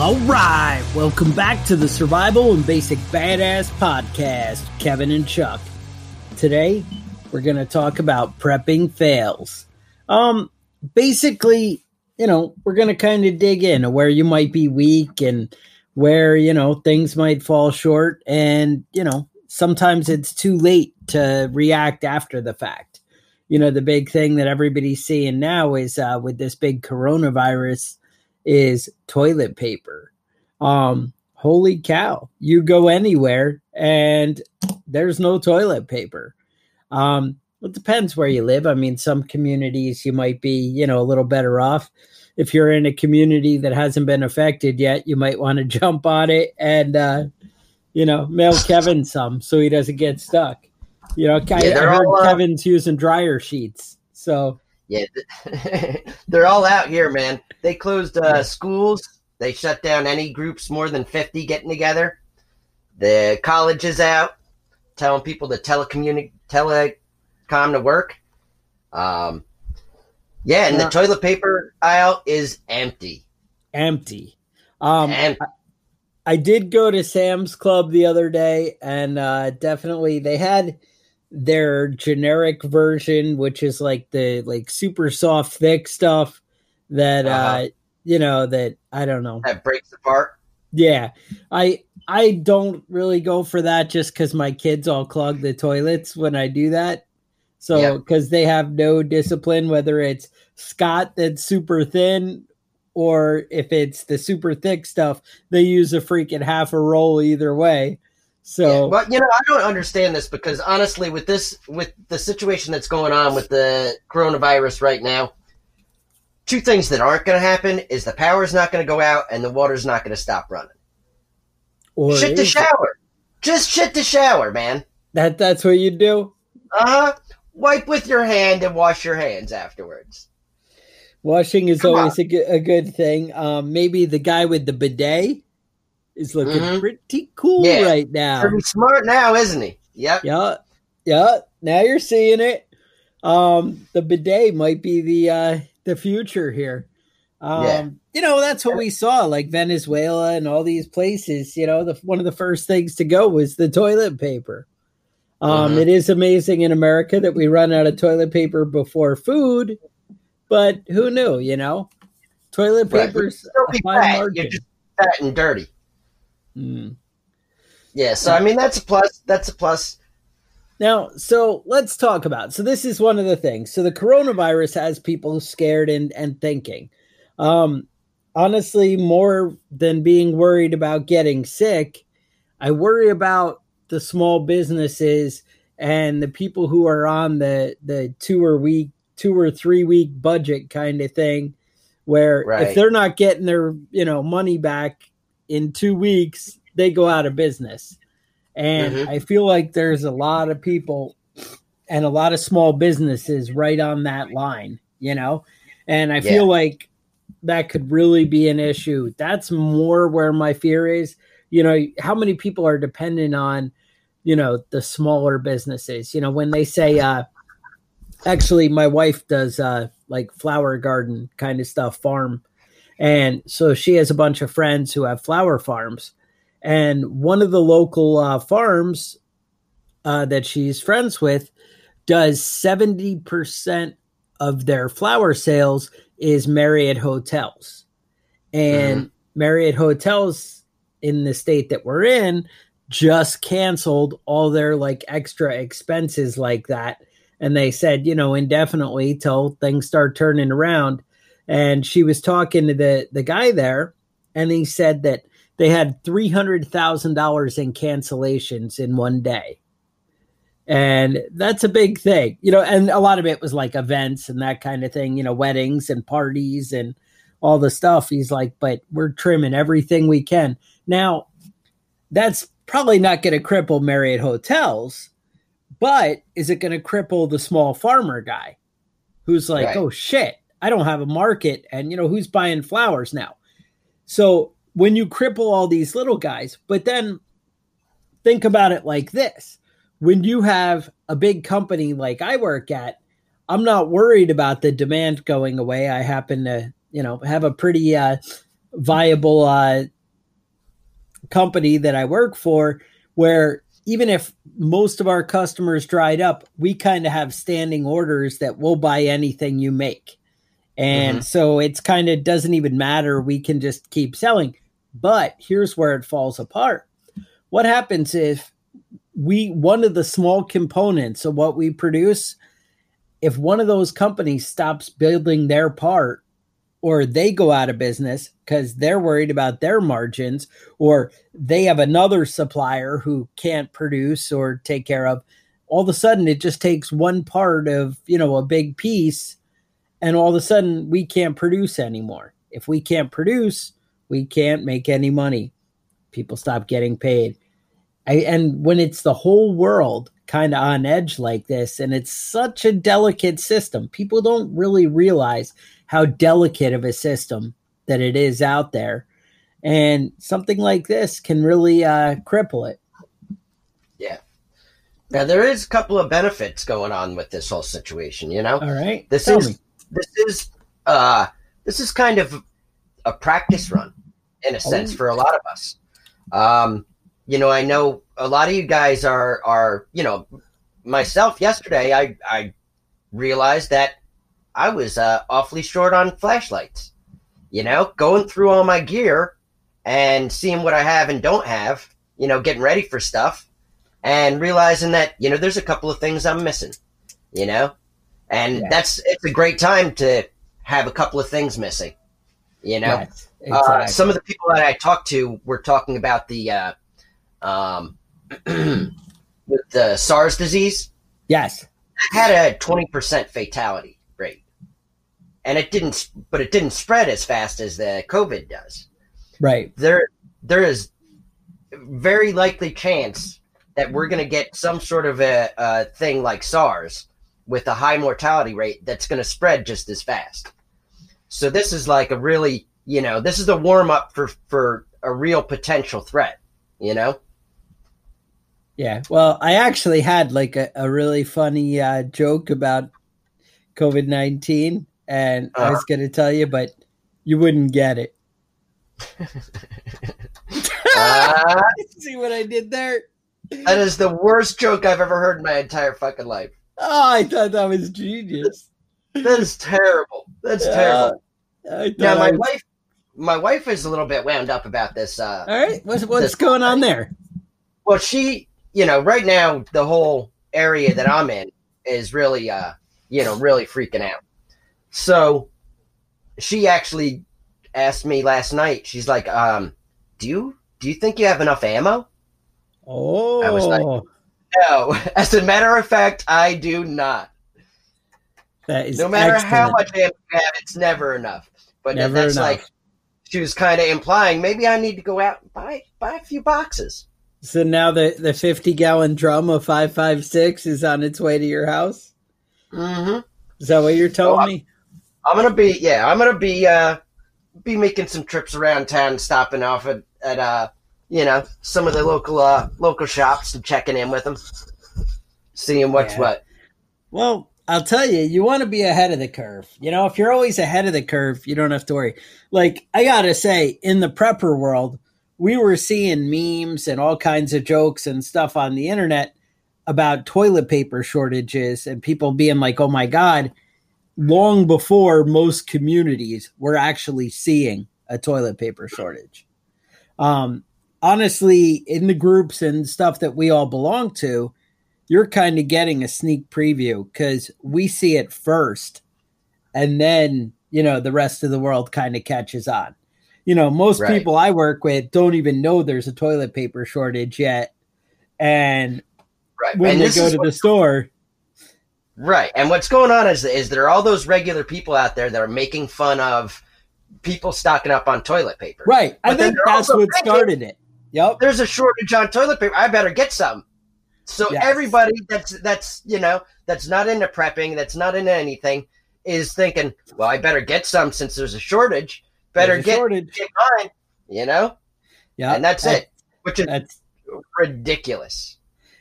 all right. Welcome back to the Survival and Basic Badass Podcast, Kevin and Chuck. Today, we're going to talk about prepping fails. Um, basically, you know, we're going to kind of dig in where you might be weak and where, you know, things might fall short. And, you know, sometimes it's too late to react after the fact. You know, the big thing that everybody's seeing now is uh, with this big coronavirus is toilet paper. Um, holy cow, you go anywhere and there's no toilet paper. Um, it depends where you live. I mean, some communities you might be, you know, a little better off. If you're in a community that hasn't been affected yet, you might want to jump on it and, uh, you know, mail Kevin some so he doesn't get stuck. You know, yeah, I, I heard all, uh, Kevin's using dryer sheets. So yeah, they're all out here, man. They closed uh, schools. They shut down any groups more than 50 getting together. The college is out, telling people to telecommunicate, telecom to work. Um, yeah, and the toilet paper aisle is empty. Empty. Um, empty. I, I did go to Sam's Club the other day, and uh, definitely they had – their generic version, which is like the like super soft, thick stuff that uh-huh. uh you know that I don't know that breaks apart. Yeah, I I don't really go for that just because my kids all clog the toilets when I do that. So because they have no discipline, whether it's Scott that's super thin or if it's the super thick stuff, they use a freaking half a roll either way. So, yeah, but you know, I don't understand this because honestly, with this, with the situation that's going on with the coronavirus right now, two things that aren't going to happen is the power's not going to go out and the water's not going to stop running. Or shit the shower, just shit the shower, man. That that's what you do. Uh huh. Wipe with your hand and wash your hands afterwards. Washing is Come always a, a good thing. Um, maybe the guy with the bidet is looking mm-hmm. pretty cool yeah. right now. Pretty smart now, isn't he? Yep. Yeah. Yeah. Now you're seeing it. Um, the bidet might be the uh the future here. Um, yeah. you know, that's what we saw, like Venezuela and all these places, you know, the one of the first things to go was the toilet paper. Um, mm-hmm. it is amazing in America that we run out of toilet paper before food, but who knew, you know? Toilet paper's right. You're just fat and dirty. Mm. Yeah, so I mean that's a plus. That's a plus. Now, so let's talk about. So this is one of the things. So the coronavirus has people scared and and thinking. Um, honestly, more than being worried about getting sick, I worry about the small businesses and the people who are on the the two or week, two or three week budget kind of thing, where right. if they're not getting their you know money back in two weeks, they go out of business. And Mhm. I feel like there's a lot of people and a lot of small businesses right on that line, you know? And I Yeah. feel like that could really be an issue. That's more where my fear is. You know, how many people are dependent on, you know, the smaller businesses? You know, when they say, uh, actually, my wife does uh, like flower garden kind of stuff, farm. And so she has a bunch of friends who have flower farms. And one of the local uh, farms uh, that she's friends with does 70% of their flower sales is Marriott hotels. And Marriott hotels in the state that we're in just canceled all their like extra expenses like that. And they said, you know, indefinitely till things start turning around. And she was talking to the, the guy there, and he said that they had $300,000 in cancellations in one day. And that's a big thing, you know, and a lot of it was like events and that kind of thing, you know, weddings and parties and all the stuff. He's like, but we're trimming everything we can. Now, that's probably not going to cripple Marriott hotels, but is it going to cripple the small farmer guy who's like, Right. oh shit, I don't have a market. And, you know, who's buying flowers now? So when you cripple all these little guys, but then think about it like this when you have a big company like I work at, I'm not worried about the demand going away. I happen to, you know, have a pretty uh, viable uh, company that I work for where even if most of our customers dried up, we kind of have standing orders that we'll buy anything you make. And mm-hmm. so it's kind of doesn't even matter. We can just keep selling. But here's where it falls apart. What happens if we one of the small components of what we produce if one of those companies stops building their part or they go out of business because they're worried about their margins or they have another supplier who can't produce or take care of all of a sudden it just takes one part of you know a big piece and all of a sudden we can't produce anymore if we can't produce we can't make any money people stop getting paid I, and when it's the whole world kind of on edge like this and it's such a delicate system people don't really realize how delicate of a system that it is out there and something like this can really uh, cripple it Yeah. Now there is a couple of benefits going on with this whole situation. You know, all right this Tell is me. This is uh this is kind of a practice run in a sense Oh. for a lot of us. Um, you know, I know a lot of you guys are are you know myself. Yesterday, I I realized that I was uh, awfully short on flashlights. You know, going through all my gear and seeing what I have and don't have. You know, getting ready for stuff and realizing that you know there's a couple of things I'm missing. You know, and Yeah. that's it's a great time to have a couple of things missing. You know, Yes, uh, some of the people that I talked to were talking about the uh, um, with the SARS disease yes it had a twenty percent fatality rate, and it didn't, but it didn't spread as fast as the COVID does. right There, there is very likely chance that we're going to get some sort of a, a thing like SARS with a high mortality rate that's going to spread just as fast. So this is like a really, you know, this is a warm up for for a real potential threat. You know, Yeah. Well, I actually had like a, a really funny uh, joke about COVID 19, and I was going to tell you, but you wouldn't get it. Ah, See what I did there? that is the worst joke I've ever heard in my entire fucking life. Oh, I thought that was genius. That is terrible. That's Yeah, terrible. I thought Now I my was- wife, my wife is a little bit wound up about this. Uh, All right. What's, what's going on there? well, she, you know, right now the whole area that I'm in is really, uh, you know, really freaking out. So she actually asked me last night. She's like, um, "Do you do you think you have enough ammo?" Oh, I was like- No. As a matter of fact, I do not. that is No matter how much ammo you have, it's never enough. But Never that's enough. like she was kind of implying maybe I need to go out and buy buy a few boxes. So now the, the 50 gallon drum of 556 is on its way to your house? Mm-hmm. Is that what you're telling me? I'm gonna be yeah, I'm gonna be uh be making some trips around town, stopping off at, at uh you know some of the local uh local shops and checking in with them, seeing what's Yeah. what. Well, I'll tell you, you want to be ahead of the curve. You know, if you're always ahead of the curve, you don't have to worry. Like, I got to say, in the prepper world, we were seeing memes and all kinds of jokes and stuff on the internet about toilet paper shortages and people being like, oh my God, long before most communities were actually seeing a toilet paper shortage. Um, honestly, in the groups and stuff that we all belong to, you're kind of getting a sneak preview because we see it first and then you know the rest of the world kind of catches on you know most Right. people i work with don't even know there's a toilet paper shortage yet and Right. when and they go to the store Right. And what's going on is is there are all those regular people out there that are making fun of people stocking up on toilet paper. right i But then think that's what started it yep There's a shortage on toilet paper. I better get some. So Yes. everybody that's that's you know that's not into prepping, that's not into anything, is thinking, well, I better get some since there's a shortage. Better a get, shortage get mine. You know, yeah and that's it. Which is that's ridiculous.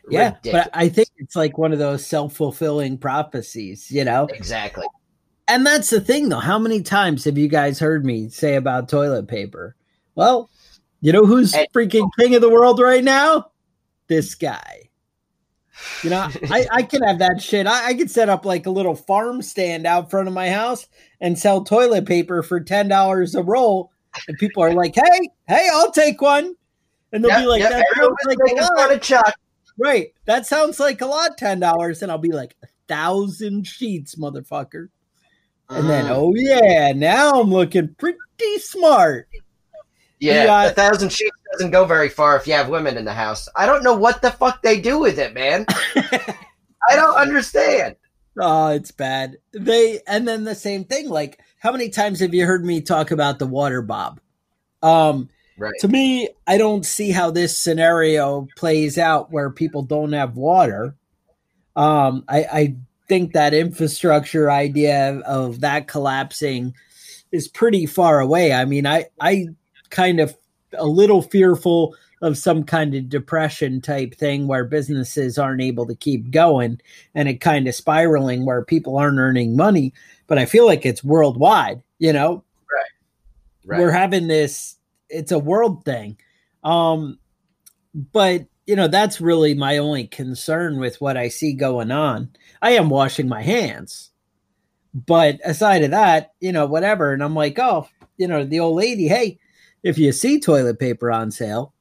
yeah Ridiculous. but i think it's like one of those self-fulfilling prophecies you know exactly. And that's the thing, though. How many times have you guys heard me say about toilet paper? Well, you know who's freaking king of the world right now? This guy. You know, I, I can have that shit. I, I could set up like a little farm stand out front of my house and sell toilet paper for ten dollars a roll, and people are like, "Hey, hey, I'll take one," and they'll Yep, be like, yep, "That sounds like a lot." of Chuck. Right. That sounds like a lot, ten dollars, and I'll be like, "A thousand sheets, motherfucker." And then, Mm. oh yeah, now I'm looking pretty smart. Yeah, a thousand sheets doesn't go very far if you have women in the house. I don't know what the fuck they do with it, man. I don't understand. Oh, it's bad. They and then the same thing. Like, how many times have you heard me talk about the WaterBOB? Um, Right. to me, I don't see how this scenario plays out where people don't have water. Um, I, I think that infrastructure idea of that collapsing is pretty far away. I mean, I, I kind of a little fearful of some kind of depression type thing where businesses aren't able to keep going and it kind of spiraling where people aren't earning money. But I feel like it's worldwide, you know, Right. we're having this it's a world thing. Um but you know that's really my only concern with what i see going on. I am washing my hands. But aside of that you know whatever. And i'm like oh you know the old lady hey if you see toilet paper on sale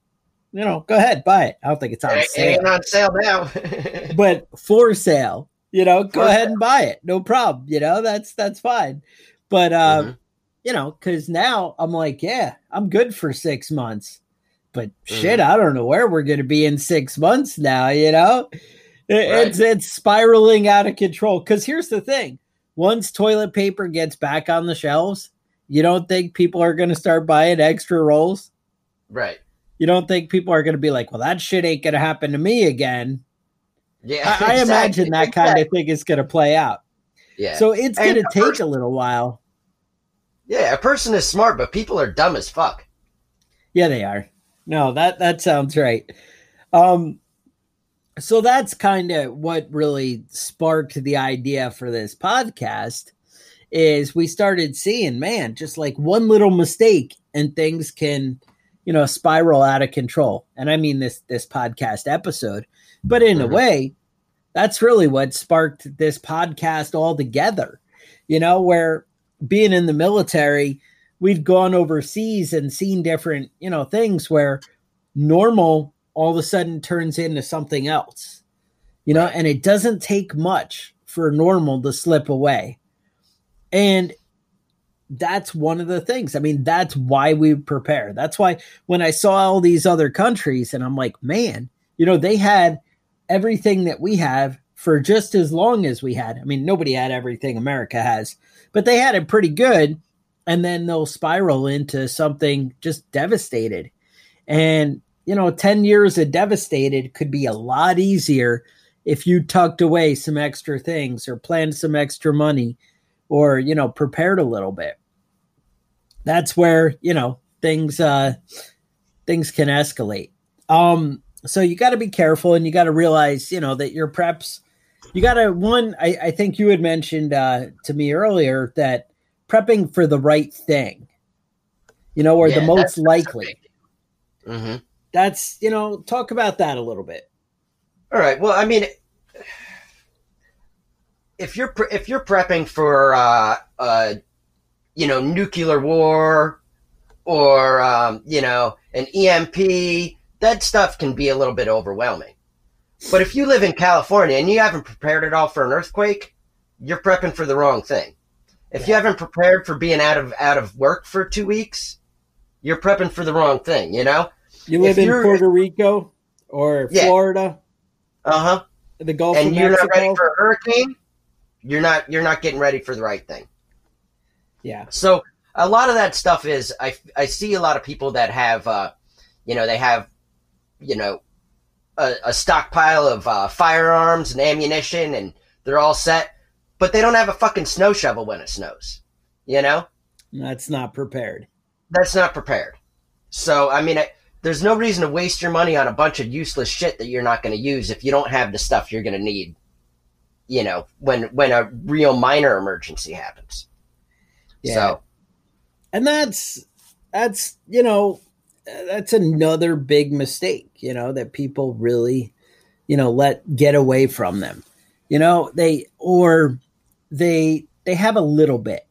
you know go ahead buy it. I don't think it's on It sale. ain't on sale now. but for sale you know go For ahead and buy it. No problem you know that's that's fine. But uh Mhm. you know because now i'm like yeah i'm good for six months. But Mm-hmm. shit i don't know where we're gonna be in six months now you know? It- Right. it's it's spiraling out of control. Because here's the thing. Once toilet paper gets back on the shelves you don't think people are gonna start buying extra rolls right. you don't think people are gonna be like well that shit ain't gonna happen to me again Yeah. I, I imagine that kind of thing is going to play out. Yeah. So it's going to take person- a little while. yeah, a person is smart, but people are dumb as fuck. Yeah, they are. No, that that sounds right. Um, so that's kind of what really sparked the idea for this podcast. Is we started seeing, man, just like one little mistake and things can, you know, spiral out of control. And I mean this this podcast episode, but in a Mhm. way, that's really what sparked this podcast altogether. You know, where being in the military, we've gone overseas and seen different, you know, things where normal all of a sudden turns into something else. You know, and it doesn't take much for normal to slip away. And that's one of the things. I mean, that's why we prepare. That's why when I saw all these other countries and I'm like, man, you know, they had everything that we have for just as long as we had. I mean, nobody had everything America has, but they had it pretty good. And then they'll spiral into something just devastated. And you know, 10 years of devastated could be a lot easier if you tucked away some extra things or planned some extra money or, you know, prepared a little bit. That's where, you know, things uh things can escalate. Um so you got to be careful and you got to realize, you know, that your preps you got to one I, I think you had mentioned uh to me earlier that prepping for the right thing you know, or Yeah, the most that's- that's likely. big Mm-hmm. That's, you know, talk about that a little bit. All right. Well, I mean, if you're pre- if you're prepping for uh, uh, you know nuclear war or um, you know an EMP, that stuff can be a little bit overwhelming. But if you live in California and you haven't prepared at all for an earthquake, you're prepping for the wrong thing. If you haven't prepared for being out of out of work for two weeks, you're prepping for the wrong thing. You know? You live If in Puerto Rico or Yeah. Florida, Uh huh. the Gulf and of you're Mexico. not ready for a hurricane, you're not you're not getting ready for the right thing. yeah. So a lot of that stuff is I I see a lot of people that have uh, you know they have you know a, a stockpile of uh, firearms and ammunition and they're all set, but they don't have a fucking snow shovel when it snows. You know That's not prepared. that's not prepared. So I mean. I, there's no reason to waste your money on a bunch of useless shit that you're not going to use if you don't have the stuff you're going to need. You know, when when a real minor emergency happens. Yeah. So And that's that's, you know, that's another big mistake, you know, that people really, you know, let get away from them. You know, they or they they have a little bit,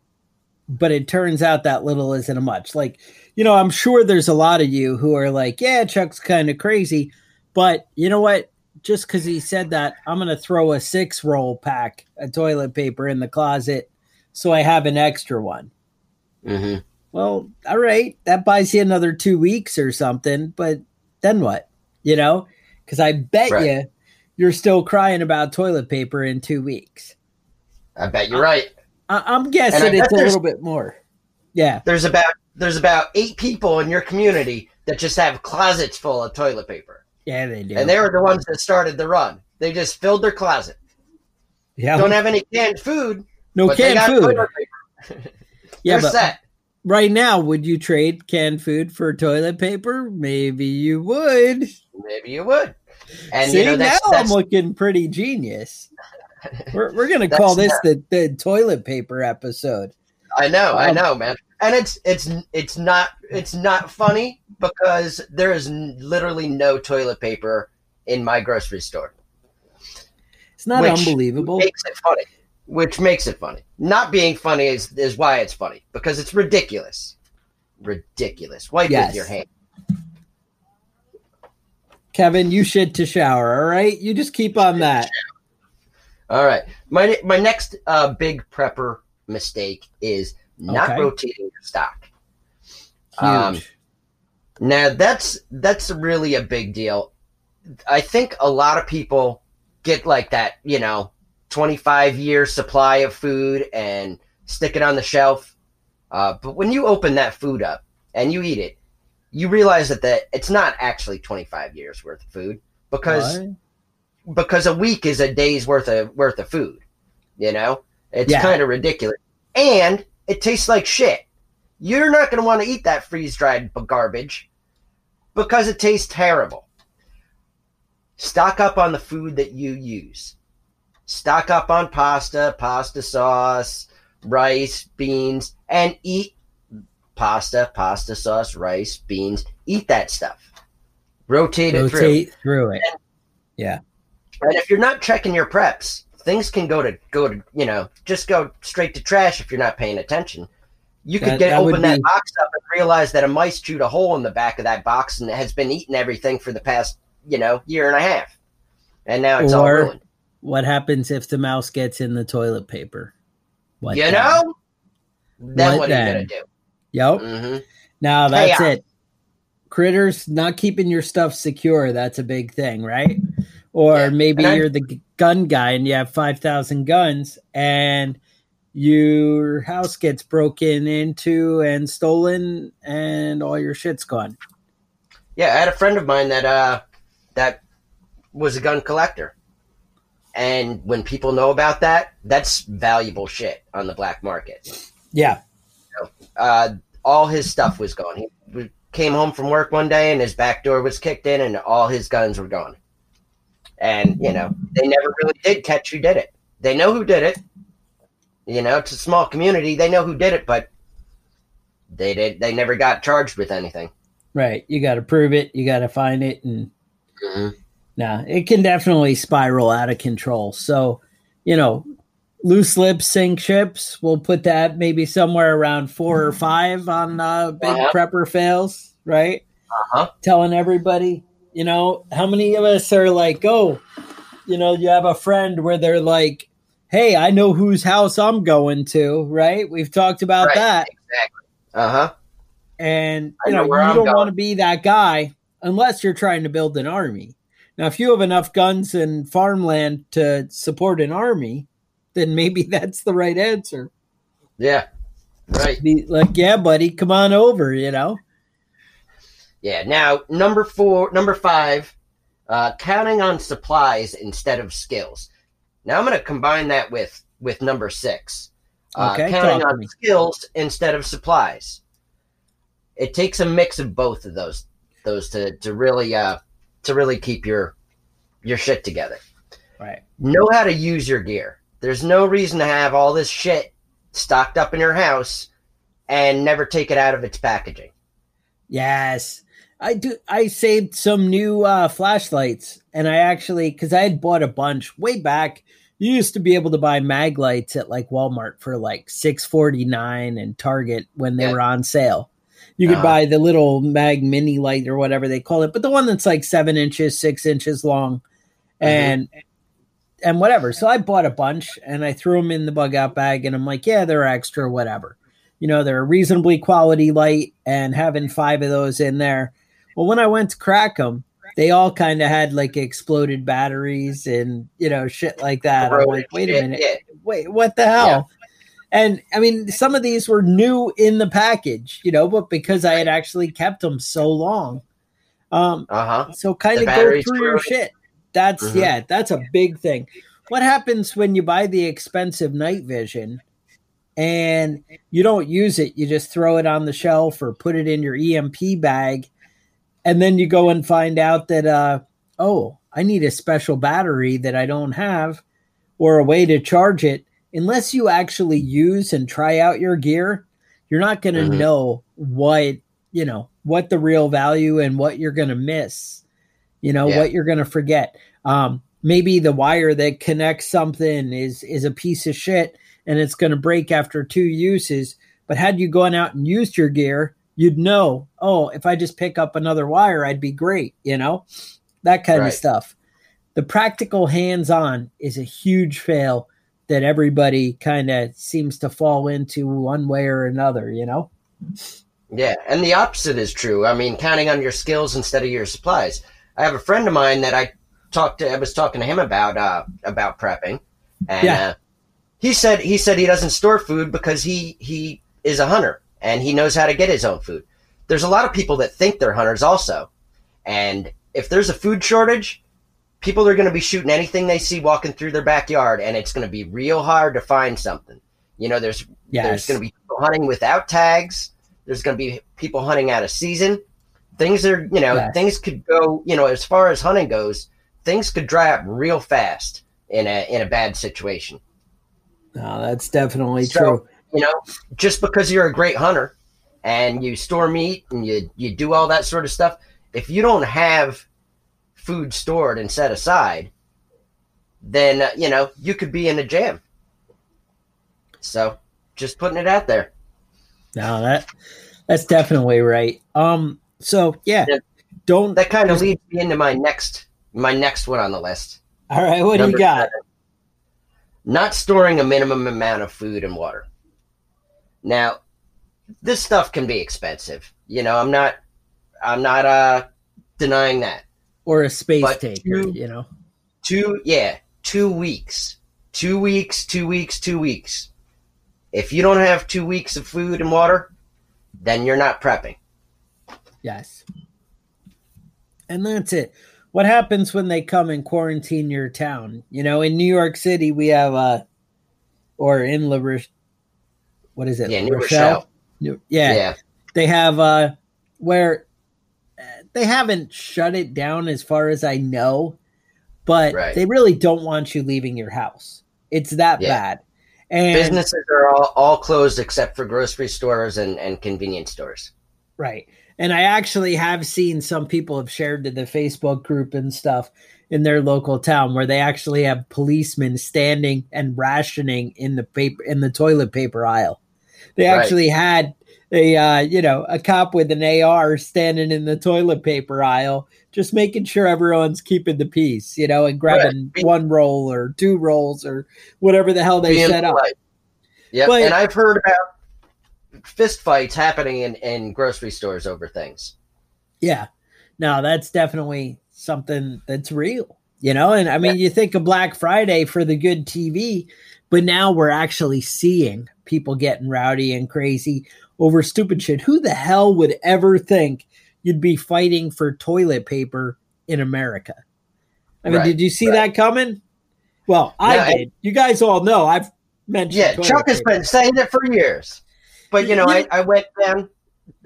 but it turns out that little isn't a much. Like, you know, I'm sure there's a lot of you who are like, yeah, Chuck's kind of crazy, but you know what? Just because he said that, I'm going to throw a six roll pack of toilet paper in the closet so I have an extra one. mhm. Well, all right, that buys you another two weeks or something, but then what? You know, because I bet Right. you you're still crying about toilet paper in two weeks. I bet you're right. I- I'm guessing it's a little bit more. Yeah, There's about there's about eight people in your community that just have closets full of toilet paper, yeah, they do. and they were the ones that started the run. They just filled their closet. yeah, Don't have any canned food, no canned food. Yeah, but set. right now, would you trade canned food for toilet paper? Maybe you would. Maybe you would. And See, you know that's, now that's I'm looking pretty genius. We're, we're gonna call this the, the toilet paper episode. I know, I Um, know, man. And it's it's it's not it's not funny because there is literally no toilet paper in my grocery store. It's not Which unbelievable. Makes it funny. Which makes it funny. Not being funny is is why it's funny because it's ridiculous. Ridiculous. Wipe Yes. with your hand. Kevin, you shit to shower, all right? You just keep on that. All right. My my next uh, big prepper mistake is not Okay. rotating your stock. Huge. Um, Now that's that's really a big deal. I think a lot of people get like that, you know, 25 year supply of food and stick it on the shelf. Uh, but when you open that food up and you eat it, you realize that that it's not actually 25 years worth of food because What? because a week is a day's worth of worth of food. You know, it's Yeah. kind of ridiculous, and it tastes like shit. You're not going to want to eat that freeze dried garbage because it tastes terrible. Stock up on the food that you use. Stock up on pasta, pasta sauce, rice, beans, and eat pasta, pasta sauce, rice, beans. Eat that stuff. Rotate, it through. Rotate through it. Yeah. And if you're not checking your preps, things can go to go to you know just go straight to trash if you're not paying attention. You could That- get that open that be- box up and realize that a mice chewed a hole in the back of that box and has been eating everything for the past you know year and a half, and now it's all ruined. What happens if the mouse gets in the toilet paper? What you then? know, then What what, are you gonna do? Yep. hmm Now that's Chaos. it. Critters not keeping your stuff secure. That's a big thing, right? Or Yeah, maybe you're the gun guy and you have 5,000 guns and your house gets broken into and stolen and all your shit's gone. Yeah, I had a friend of mine that uh that was a gun collector. And when people know about that, that's valuable shit on the black market. Yeah. Uh, all his stuff was gone. He came home from work one day and his back door was kicked in and all his guns were gone. And, you know, they never really did catch who did it. They know who did it. You know, it's a small community. They know who did it, but they did they never got charged with anything. Right. You got to prove it. You got to find it. And Mm-hmm. nah, it can definitely spiral out of control. So, you know, loose lips sink ships. We'll put that maybe somewhere around four or five on uh, big Uh-huh. prepper fails, right? Uh-huh. Telling everybody, you know, how many of us are like, oh, you know, you have a friend where they're like, hey, I know whose house I'm going to, right? We've talked about Right. that. Exactly. Uh-huh. And I you know know, where you I'm don't want to be that guy unless you're trying to build an army. Now, if you have enough guns and farmland to support an army, then maybe that's the right answer. Yeah. Right. Be like, yeah, buddy, come on over, you know? Yeah. Now, number four, number five, uh, counting on supplies instead of skills. Now, I'm going to combine that with with number six. Uh, Okay, counting on me. skills instead of supplies. It takes a mix of both of those those to to really uh to really keep your your shit together. Right. Know how to use your gear. There's no reason to have all this shit stocked up in your house and never take it out of its packaging. Yes. I do I saved some new uh flashlights and I actually cuz I had bought a bunch way back. You used to be able to buy mag lights at like Walmart for like 6.49 and Target when they Yeah. were on sale. You could Uh-huh. buy the little mag mini light or whatever they call it, but the one that's like 7 inches, 6 inches long and and whatever. So I bought a bunch and I threw them in the bug out bag and I'm like, yeah, they're extra whatever you know they're a reasonably quality light and having five of those in there well when i went to crack them they all kind of had like exploded batteries and you know shit like that i'm like wait a minute yeah. wait what the hell and i mean some of these were new in the package you know but because i had actually kept them so long um Uh huh. so kind of go through your shit. That's Mhm. yeah, that's a big thing. What happens when you buy the expensive night vision and you don't use it? You just throw it on the shelf or put it in your EMP bag, and then you go and find out that uh oh, I need a special battery that I don't have or a way to charge it. Unless you actually use and try out your gear, you're not going to Mhm. know what you know what the real value and what you're going to miss you know Yeah. what you're going to forget um maybe the wire that connects something is is a piece of shit and it's going to break after two uses but had you gone out and used your gear you'd know oh if i just pick up another wire i'd be great you know that kind of stuff the practical hands on is a huge fail that everybody kind of seems to fall into one way or another you know Yeah, and the opposite is true. I mean, counting on your skills instead of your supplies. I have a friend of mine that I talked to. I was talking to him about uh, about prepping, and Yeah. uh, he said he said he doesn't store food because he he is a hunter and he knows how to get his own food. There's a lot of people that think they're hunters also, and if there's a food shortage, people are going to be shooting anything they see walking through their backyard, and it's going to be real hard to find something. You know, there's yes there's going to be people hunting without tags. There's going to be people hunting out of season. Things are, you know, Yes. things could go, you know, as far as hunting goes, things could dry up real fast in a in a bad situation. no that's definitely So- true You know, just because you're a great hunter and you store meat and you you do all that sort of stuff, if you don't have food stored and set aside, then uh, you know you could be in a jam. So, just putting it out there. No, that that's definitely right. Um, so yeah, Yeah. don't. that kind of leads me into my next my next one on the list. All right, what do you got? seven. Not storing a minimum amount of food and water. Now, this stuff can be expensive. You know, I'm not I'm not uh denying that. Or a space But taker, you- you know? Two yeah, 2 weeks. 2 weeks, 2 weeks, 2 weeks. If you don't have 2 weeks of food and water, then you're not prepping. Yes. And that's it. What happens when they come and quarantine your town? You know, in New York City, we have, a, or in La what is it? Yeah, New Rochelle. Rochelle? Yeah. yeah. They have, uh, where uh, they haven't shut it down as far as I know, but right. they really don't want you leaving your house. It's that yeah. bad. And businesses are all, all closed except for grocery stores and, and convenience stores. Right. And I actually have seen some people have shared to the Facebook group and stuff in their local town where they actually have policemen standing and rationing in the paper in the toilet paper aisle. They right. actually had a uh, you know a cop with an AR standing in the toilet paper aisle, just making sure everyone's keeping the peace, you know, and grabbing right. one roll or two rolls or whatever the hell they set up. Yeah, and I've heard about fist fights happening in, in grocery stores over things. Yeah, no, that's definitely something that's real, you know. And I mean, yeah. you think of Black Friday for the good TV, but now we're actually seeing people getting rowdy and crazy over stupid shit. Who the hell would ever think you'd be fighting for toilet paper in America? I mean, right, did you see right. that coming? Well, I yeah, did. you guys all know I've mentioned. Yeah, Chuck has been saying it for years. But you know, I, I went down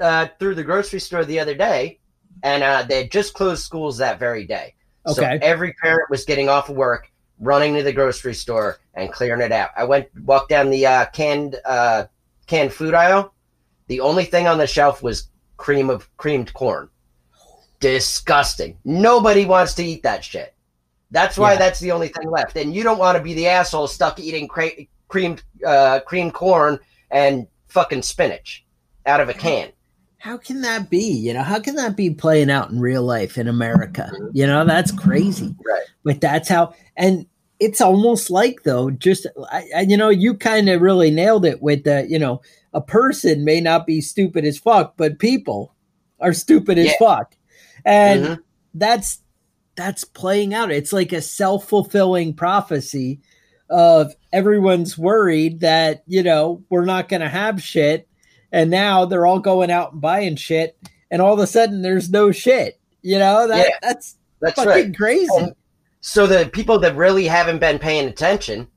uh, through the grocery store the other day, and uh, they had just closed schools that very day. Okay. So every parent was getting off of work, running to the grocery store, and clearing it out. I went walked down the uh, canned uh, canned food aisle, the only thing on the shelf was cream of creamed corn. Disgusting. Nobody wants to eat that shit. That's why yeah. that's the only thing left. And you don't want to be the asshole stuck eating cra- creamed uh, creamed corn and fucking spinach out of a can. How can that be? You know, how can that be playing out in real life in America? You know, that's crazy. Right. But that's how, and it's almost like though, just I, I, you know, you kind of really nailed it with the, you know, a person may not be stupid as fuck, but people are stupid as fuck. And mm-hmm. that's that's playing out. It's like a self-fulfilling prophecy of everyone's worried that, you know, we're not going to have shit and now they're all going out and buying shit and all of a sudden there's no shit. You know, that yeah, that's that's fucking right. crazy. And so the people that really haven't been paying attention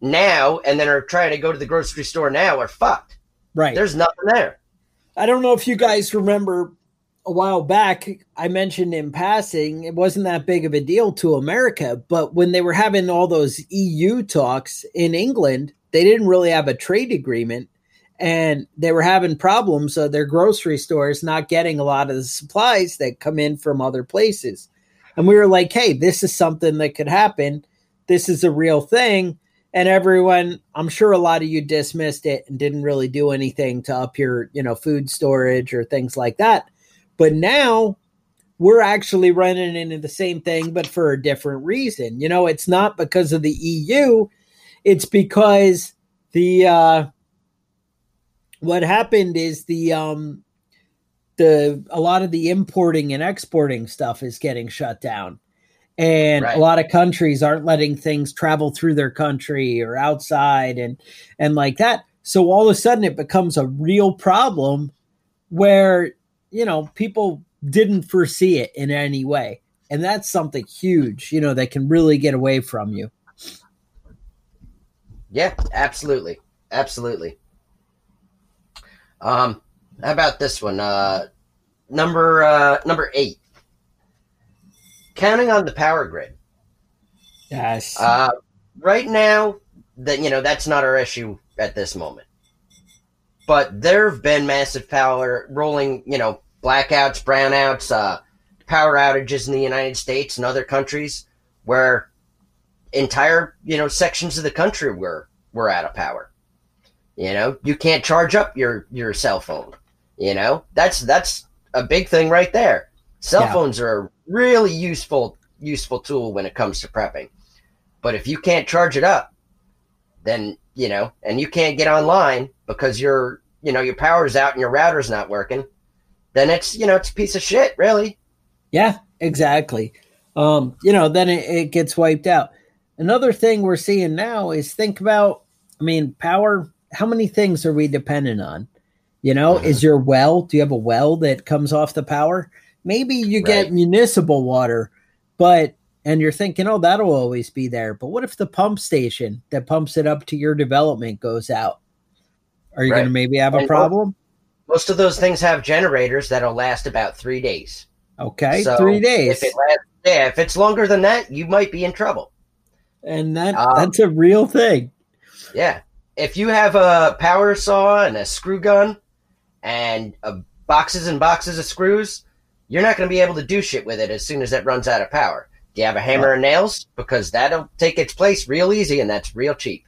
now and then are trying to go to the grocery store now are fucked. Right. There's nothing there. I don't know if you guys remember a while back, I mentioned in passing, it wasn't that big of a deal to America, but when they were having all those EU talks in England, they didn't really have a trade agreement and they were having problems of their grocery stores not getting a lot of the supplies that come in from other places. And we were like, hey, this is something that could happen. This is a real thing. And everyone i'm sure a lot of you dismissed it and didn't really do anything to up your you know food storage or things like that. But now we're actually running into the same thing but for a different reason. You know it's not because of the eu it's because the uh what happened is the um the a lot of the importing and exporting stuff is getting shut down. And right. a lot of countries aren't letting things travel through their country or outside and and like that. So all of a sudden it becomes a real problem where you know people didn't foresee it in any way. And that's something huge you know that can really get away from you. Yeah absolutely. Absolutely. Um how about this one uh number uh number eight counting on the power grid. Yes. Uh, right now, that you know that's not our issue at this moment. But there have been massive power rolling, you know, blackouts, brownouts, uh, power outages in the United States and other countries where entire, you know, sections of the country were were out of power. You know, you can't charge up your your cell phone. You know, that's that's a big thing right there. Cell yeah. phones are a really useful useful tool when it comes to prepping. But if you can't charge it up, then you know, and you can't get online because your you know your power's out and your router's not working, then it's you know it's a piece of shit, really. Yeah, exactly. Um, you know, then it, it gets wiped out. Another thing we're seeing now is think about, I mean, power. How many things are we dependent on? You know, mm-hmm. is your well? Do you have a well that comes off the power? maybe you get municipal water, but and you're thinking, oh, that'll always be there. But what if the pump station that pumps it up to your development goes out? Are you Right. going to maybe have a problem? Most of those things have generators that'll last about three days. Okay, So three days, If it lasts, yeah, if it's longer than that, you might be in trouble. and that Um, that's a real thing. Yeah. If you have a power saw and a screw gun and uh, boxes and boxes of screws, you're not going to be able to do shit with it as soon as it runs out of power. Do you have a hammer and nails? Because that'll take its place real easy and that's real cheap.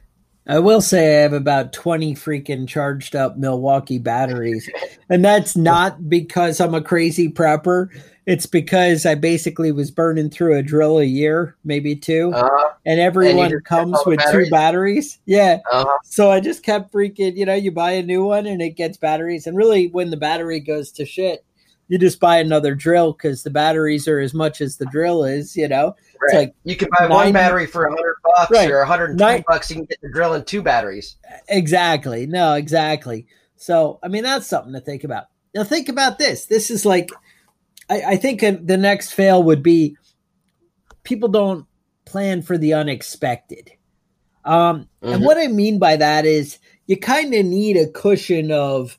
I will say I have about 20 freaking charged up Milwaukee batteries. And that's not because I'm a crazy prepper. It's because I basically was burning through a drill a year, maybe two. Uh, and everyone kept comes with two batteries? batteries. Yeah. uh, So I just kept freaking, you know, you buy a new one and it gets batteries. And really, when the battery goes to shit, you just buy another drill because the batteries are as much as the drill is, you know? It's right. like you can buy 90 one battery for a hundred bucks Right. or a hundred and twenty Ni- bucks. You can get the drill and two batteries. Exactly. No, exactly. So, I mean, that's something to think about. Now, think about this. This is like, I, I think the next fail would be people don't plan for the unexpected. Um, And Mhm. what I mean by that is you kind of need a cushion of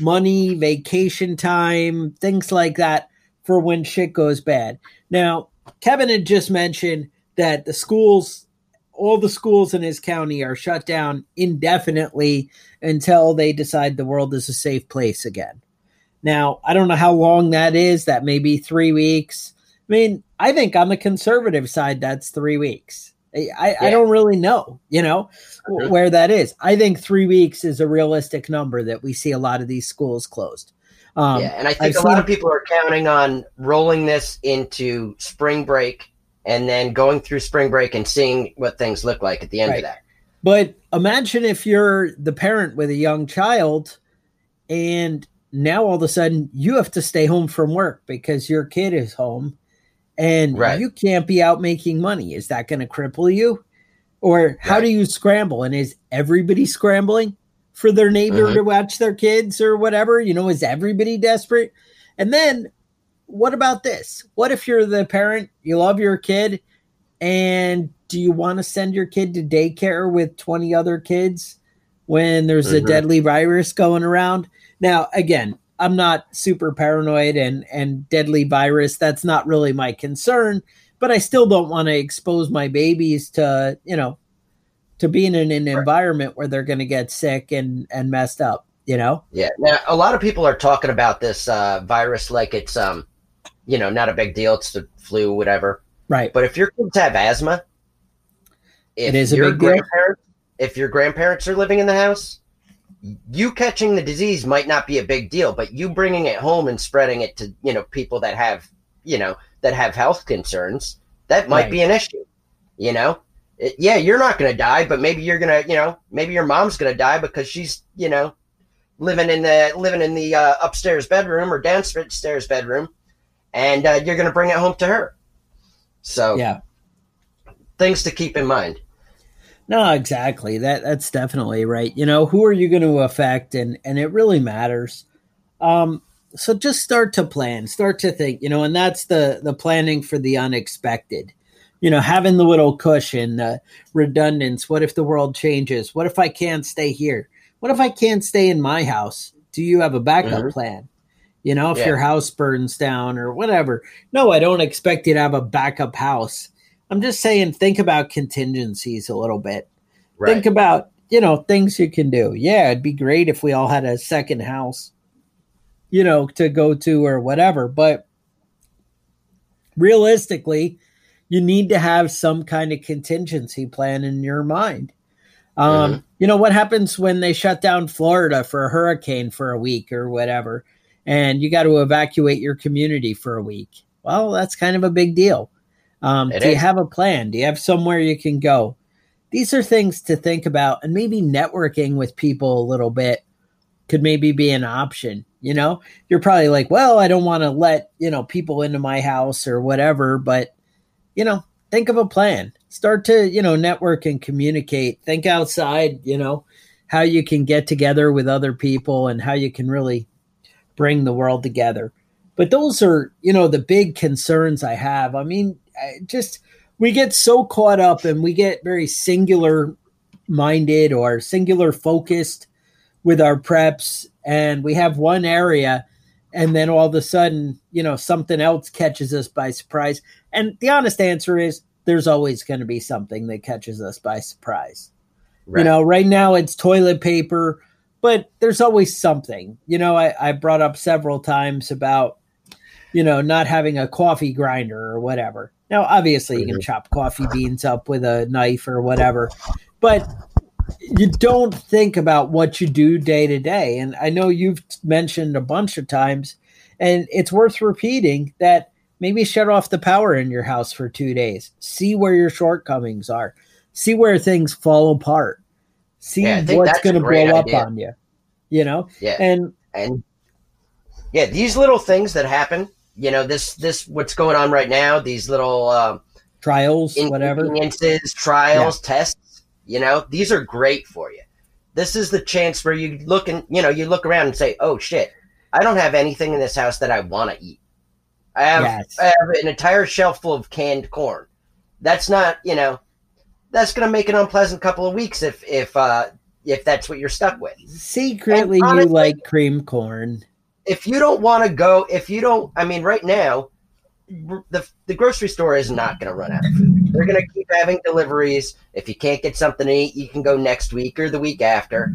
money, vacation time, things like that for when shit goes bad. Now, Kevin had just mentioned that the schools, all the schools in his county are shut down indefinitely until they decide the world is a safe place again. Now, I don't know how long that is. That may be three weeks. I mean, I think on the conservative side, that's three weeks. I, I, I don't really know, you know, where that is. I think three weeks is a realistic number that we see a lot of these schools closed. Um, yeah, and I I've think a seen- lot of people are counting on rolling this into spring break and then going through spring break and seeing what things look like at the end Right. of that. But imagine if you're the parent with a young child and now all of a sudden you have to stay home from work because your kid is home and Right. you can't be out making money. Is that going to cripple you? Or how Right. do you scramble? And is everybody scrambling for their neighbor Mhm. to watch their kids or whatever? You know, is everybody desperate? And then what about this? What if you're the parent, you love your kid, and do you want to send your kid to daycare with 20 other kids when there's a Mhm. deadly virus going around? Now, again, I'm not super paranoid and and deadly virus, that's not really my concern, but I still don't want to expose my babies to, you know, to being in an environment where they're going to get sick and and messed up, you know? Yeah. Now, a lot of people are talking about this uh, virus like it's, um, you know, not a big deal. It's the flu, whatever. Right. But if your kids have asthma, if It is a your big deal? grandparents, if your grandparents are living in the house, you catching the disease might not be a big deal, but you bringing it home and spreading it to you know people that have you know that have health concerns, that might Right. be an issue. You know, It- yeah, you're not going to die, but maybe you're going to you know maybe your mom's going to die because she's you know living in the living in the uh, upstairs bedroom or downstairs bedroom, and uh, you're going to bring it home to her. So Yeah. things to keep in mind. No, exactly. That that's definitely right. You know, who are you going to affect and and it really matters. Um so just start to plan, start to think, you know, and that's the the planning for the unexpected. You know, having the little cushion, the redundance, what if the world changes? What if I can't stay here? What if I can't stay in my house? Do you have a backup Mhm. plan? You know, if Yeah. your house burns down or whatever. No, I don't expect you to have a backup house. I'm just saying, think about contingencies a little bit. Think about, you know, things you can do. Yeah, it'd be great if we all had a second house, you know, to go to or whatever. But realistically, you need to have some kind of contingency plan in your mind. Um, You know, what happens when they shut down Florida for a hurricane for a week or whatever, and you got to evacuate your community for a week? Well, that's kind of a big deal. Um, do you have a plan? Do you have somewhere you can go? These are things to think about, and maybe networking with people a little bit could maybe be an option. You know, you're probably like, well, I don't want to let, you know, people into my house or whatever, but, you know, think of a plan. Start to, you know, network and communicate. Think outside, you know, how you can get together with other people and how you can really bring the world together. But those are, you know, the big concerns I have. I mean, I just we get so caught up and we get very singular minded or singular focused with our preps and we have one area and then all of a sudden, you know, something else catches us by surprise. And the honest answer is there's always going to be something that catches us by surprise. Right. You know, right now it's toilet paper, but there's always something. You know, I, I brought up several times about, you know, not having a coffee grinder or whatever. Now, obviously, you can chop coffee beans up with a knife or whatever, but you don't think about what you do day to day. And I know you've mentioned a bunch of times, and it's worth repeating that maybe shut off the power in your house for two days. See where your shortcomings are. See where things fall apart. See yeah, what's going to blow up on you. You know? Yeah. And and yeah, these little things that happen. You know, this this what's going on right now. These little uh, trials, whatever, trials, yeah. tests you know, these are great for you. This is the chance where you look and you know you look around and say, "Oh shit, I don't have anything in this house that I want to eat. I have, yes. I have an entire shelf full of canned corn. That's not, you know, that's going to make an unpleasant couple of weeks if if uh if that's what you're stuck with. Secretly, honestly, you like cream corn. If you don't want to go, if you don't, I mean, right now, the the grocery store is not going to run out of food. They're going to keep having deliveries. If you can't get something to eat, you can go next week or the week after.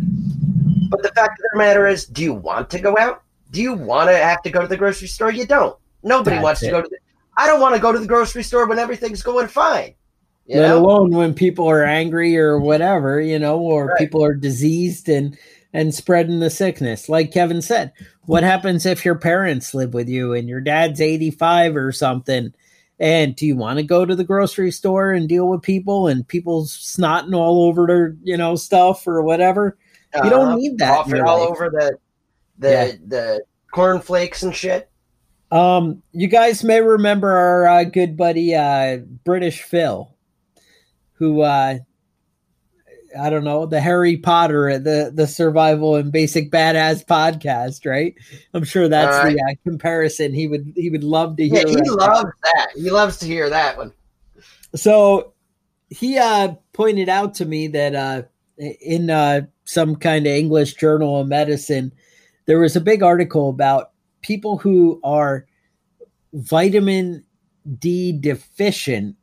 But the fact of the matter is, do you want to go out? Do you want to have to go to the grocery store? You don't. Nobody That's wants it. to go to the I don't want to go to the grocery store when everything's going fine. Let know? alone when people are angry or whatever, you know, or right. people are diseased and and spreading the sickness. Like Kevin said, what happens if your parents live with you and your dad's 85 or something? And do you want to go to the grocery store and deal with people and people snotting all over their, you know, stuff or whatever? You don't uh, need that. all over the the yeah. the cornflakes and shit. Um, you guys may remember our uh, good buddy uh, British Phil, who uh, I don't know, the Harry Potter, the the survival and basic badass podcast, right? I'm sure that's right. the uh, comparison he would he would love to hear. Yeah, he right loves now. that. He loves to hear that one. So he uh, pointed out to me that uh, in uh, some kind of English journal of medicine, there was a big article about people who are vitamin D deficient.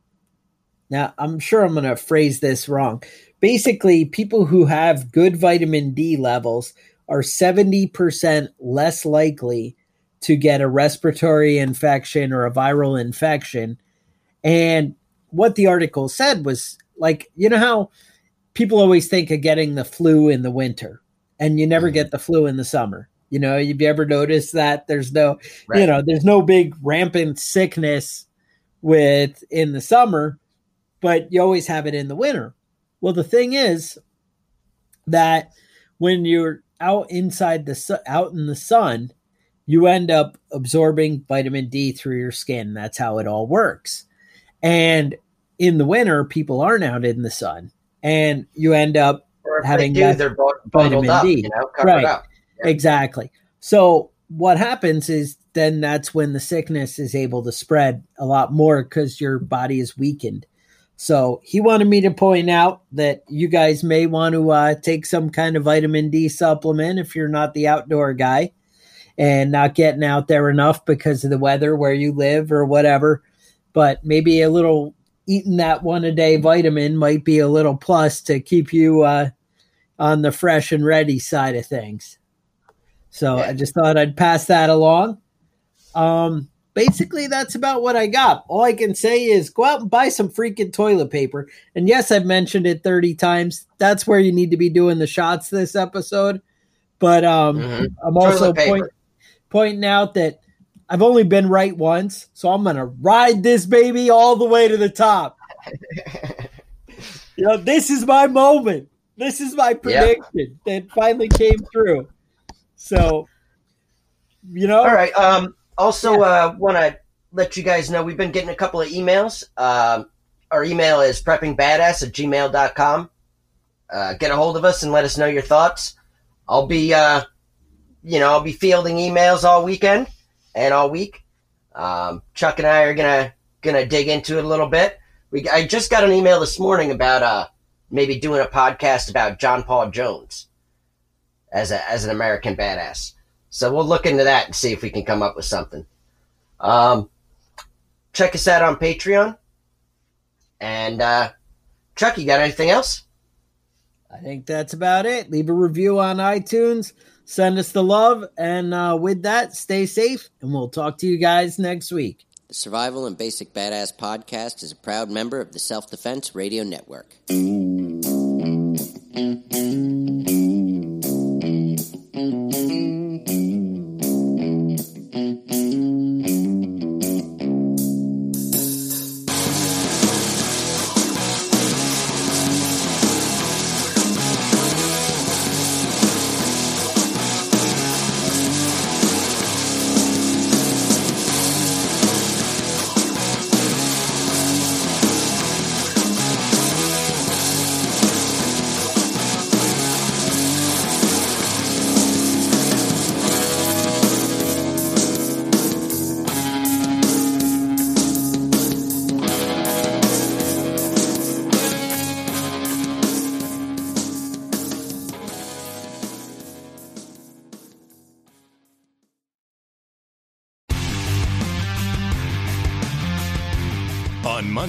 Now, I'm sure I'm going to phrase this wrong basically people who have good vitamin D levels are 70% less likely to get a respiratory infection or a viral infection. And what the article said was like, you know how people always think of getting the flu in the winter and you never mm-hmm. get the flu in the summer. You know, have you ever noticed that there's no, right. you know, there's no big rampant sickness with in the summer, but you always have it in the winter. Well, the thing is that when you're out inside the su- out in the sun, you end up absorbing vitamin D through your skin. That's how it all works. And in the winter, people aren't out in the sun, and you end up having they do, they're vitamin up, D. You know, right? Exactly. So what happens is then that's when the sickness is able to spread a lot more because your body is weakened. So he wanted me to point out that you guys may want to uh, take some kind of vitamin D supplement if you're not the outdoor guy and not getting out there enough because of the weather where you live or whatever. But maybe a little eating that one a day vitamin might be a little plus to keep you uh, on the fresh and ready side of things. So I just thought I'd pass that along. Um, basically that's about what I got. All I can say is go out and buy some freaking toilet paper. And yes, I've mentioned it 30 times. That's where you need to be doing the shots this episode. But um mm-hmm. I'm also point, pointing out that I've only been right once, so I'm gonna ride this baby all the way to the top. you know, this is my moment. This is my prediction that finally came through. So, you know, all right. Um, also, yeah. uh, want to let you guys know we've been getting a couple of emails. Um, our email is preppingbadass at gmail.com. Uh, get a hold of us and let us know your thoughts. I'll be, uh, you know, I'll be fielding emails all weekend. and all week. Um, Chuck and I are gonna gonna dig into it a little bit. We I just got an email this morning about uh maybe doing a podcast about John Paul Jones as a as an American badass. So we'll look into that and see if we can come up with something. Um, check us out on Patreon. And uh, Chuck, you got anything else? I think that's about it. Leave a review on iTunes. Send us the love. And uh, with that, stay safe. And we'll talk to you guys next week. The Survival and Basic Badass podcast is a proud member of the Self Defense Radio Network. On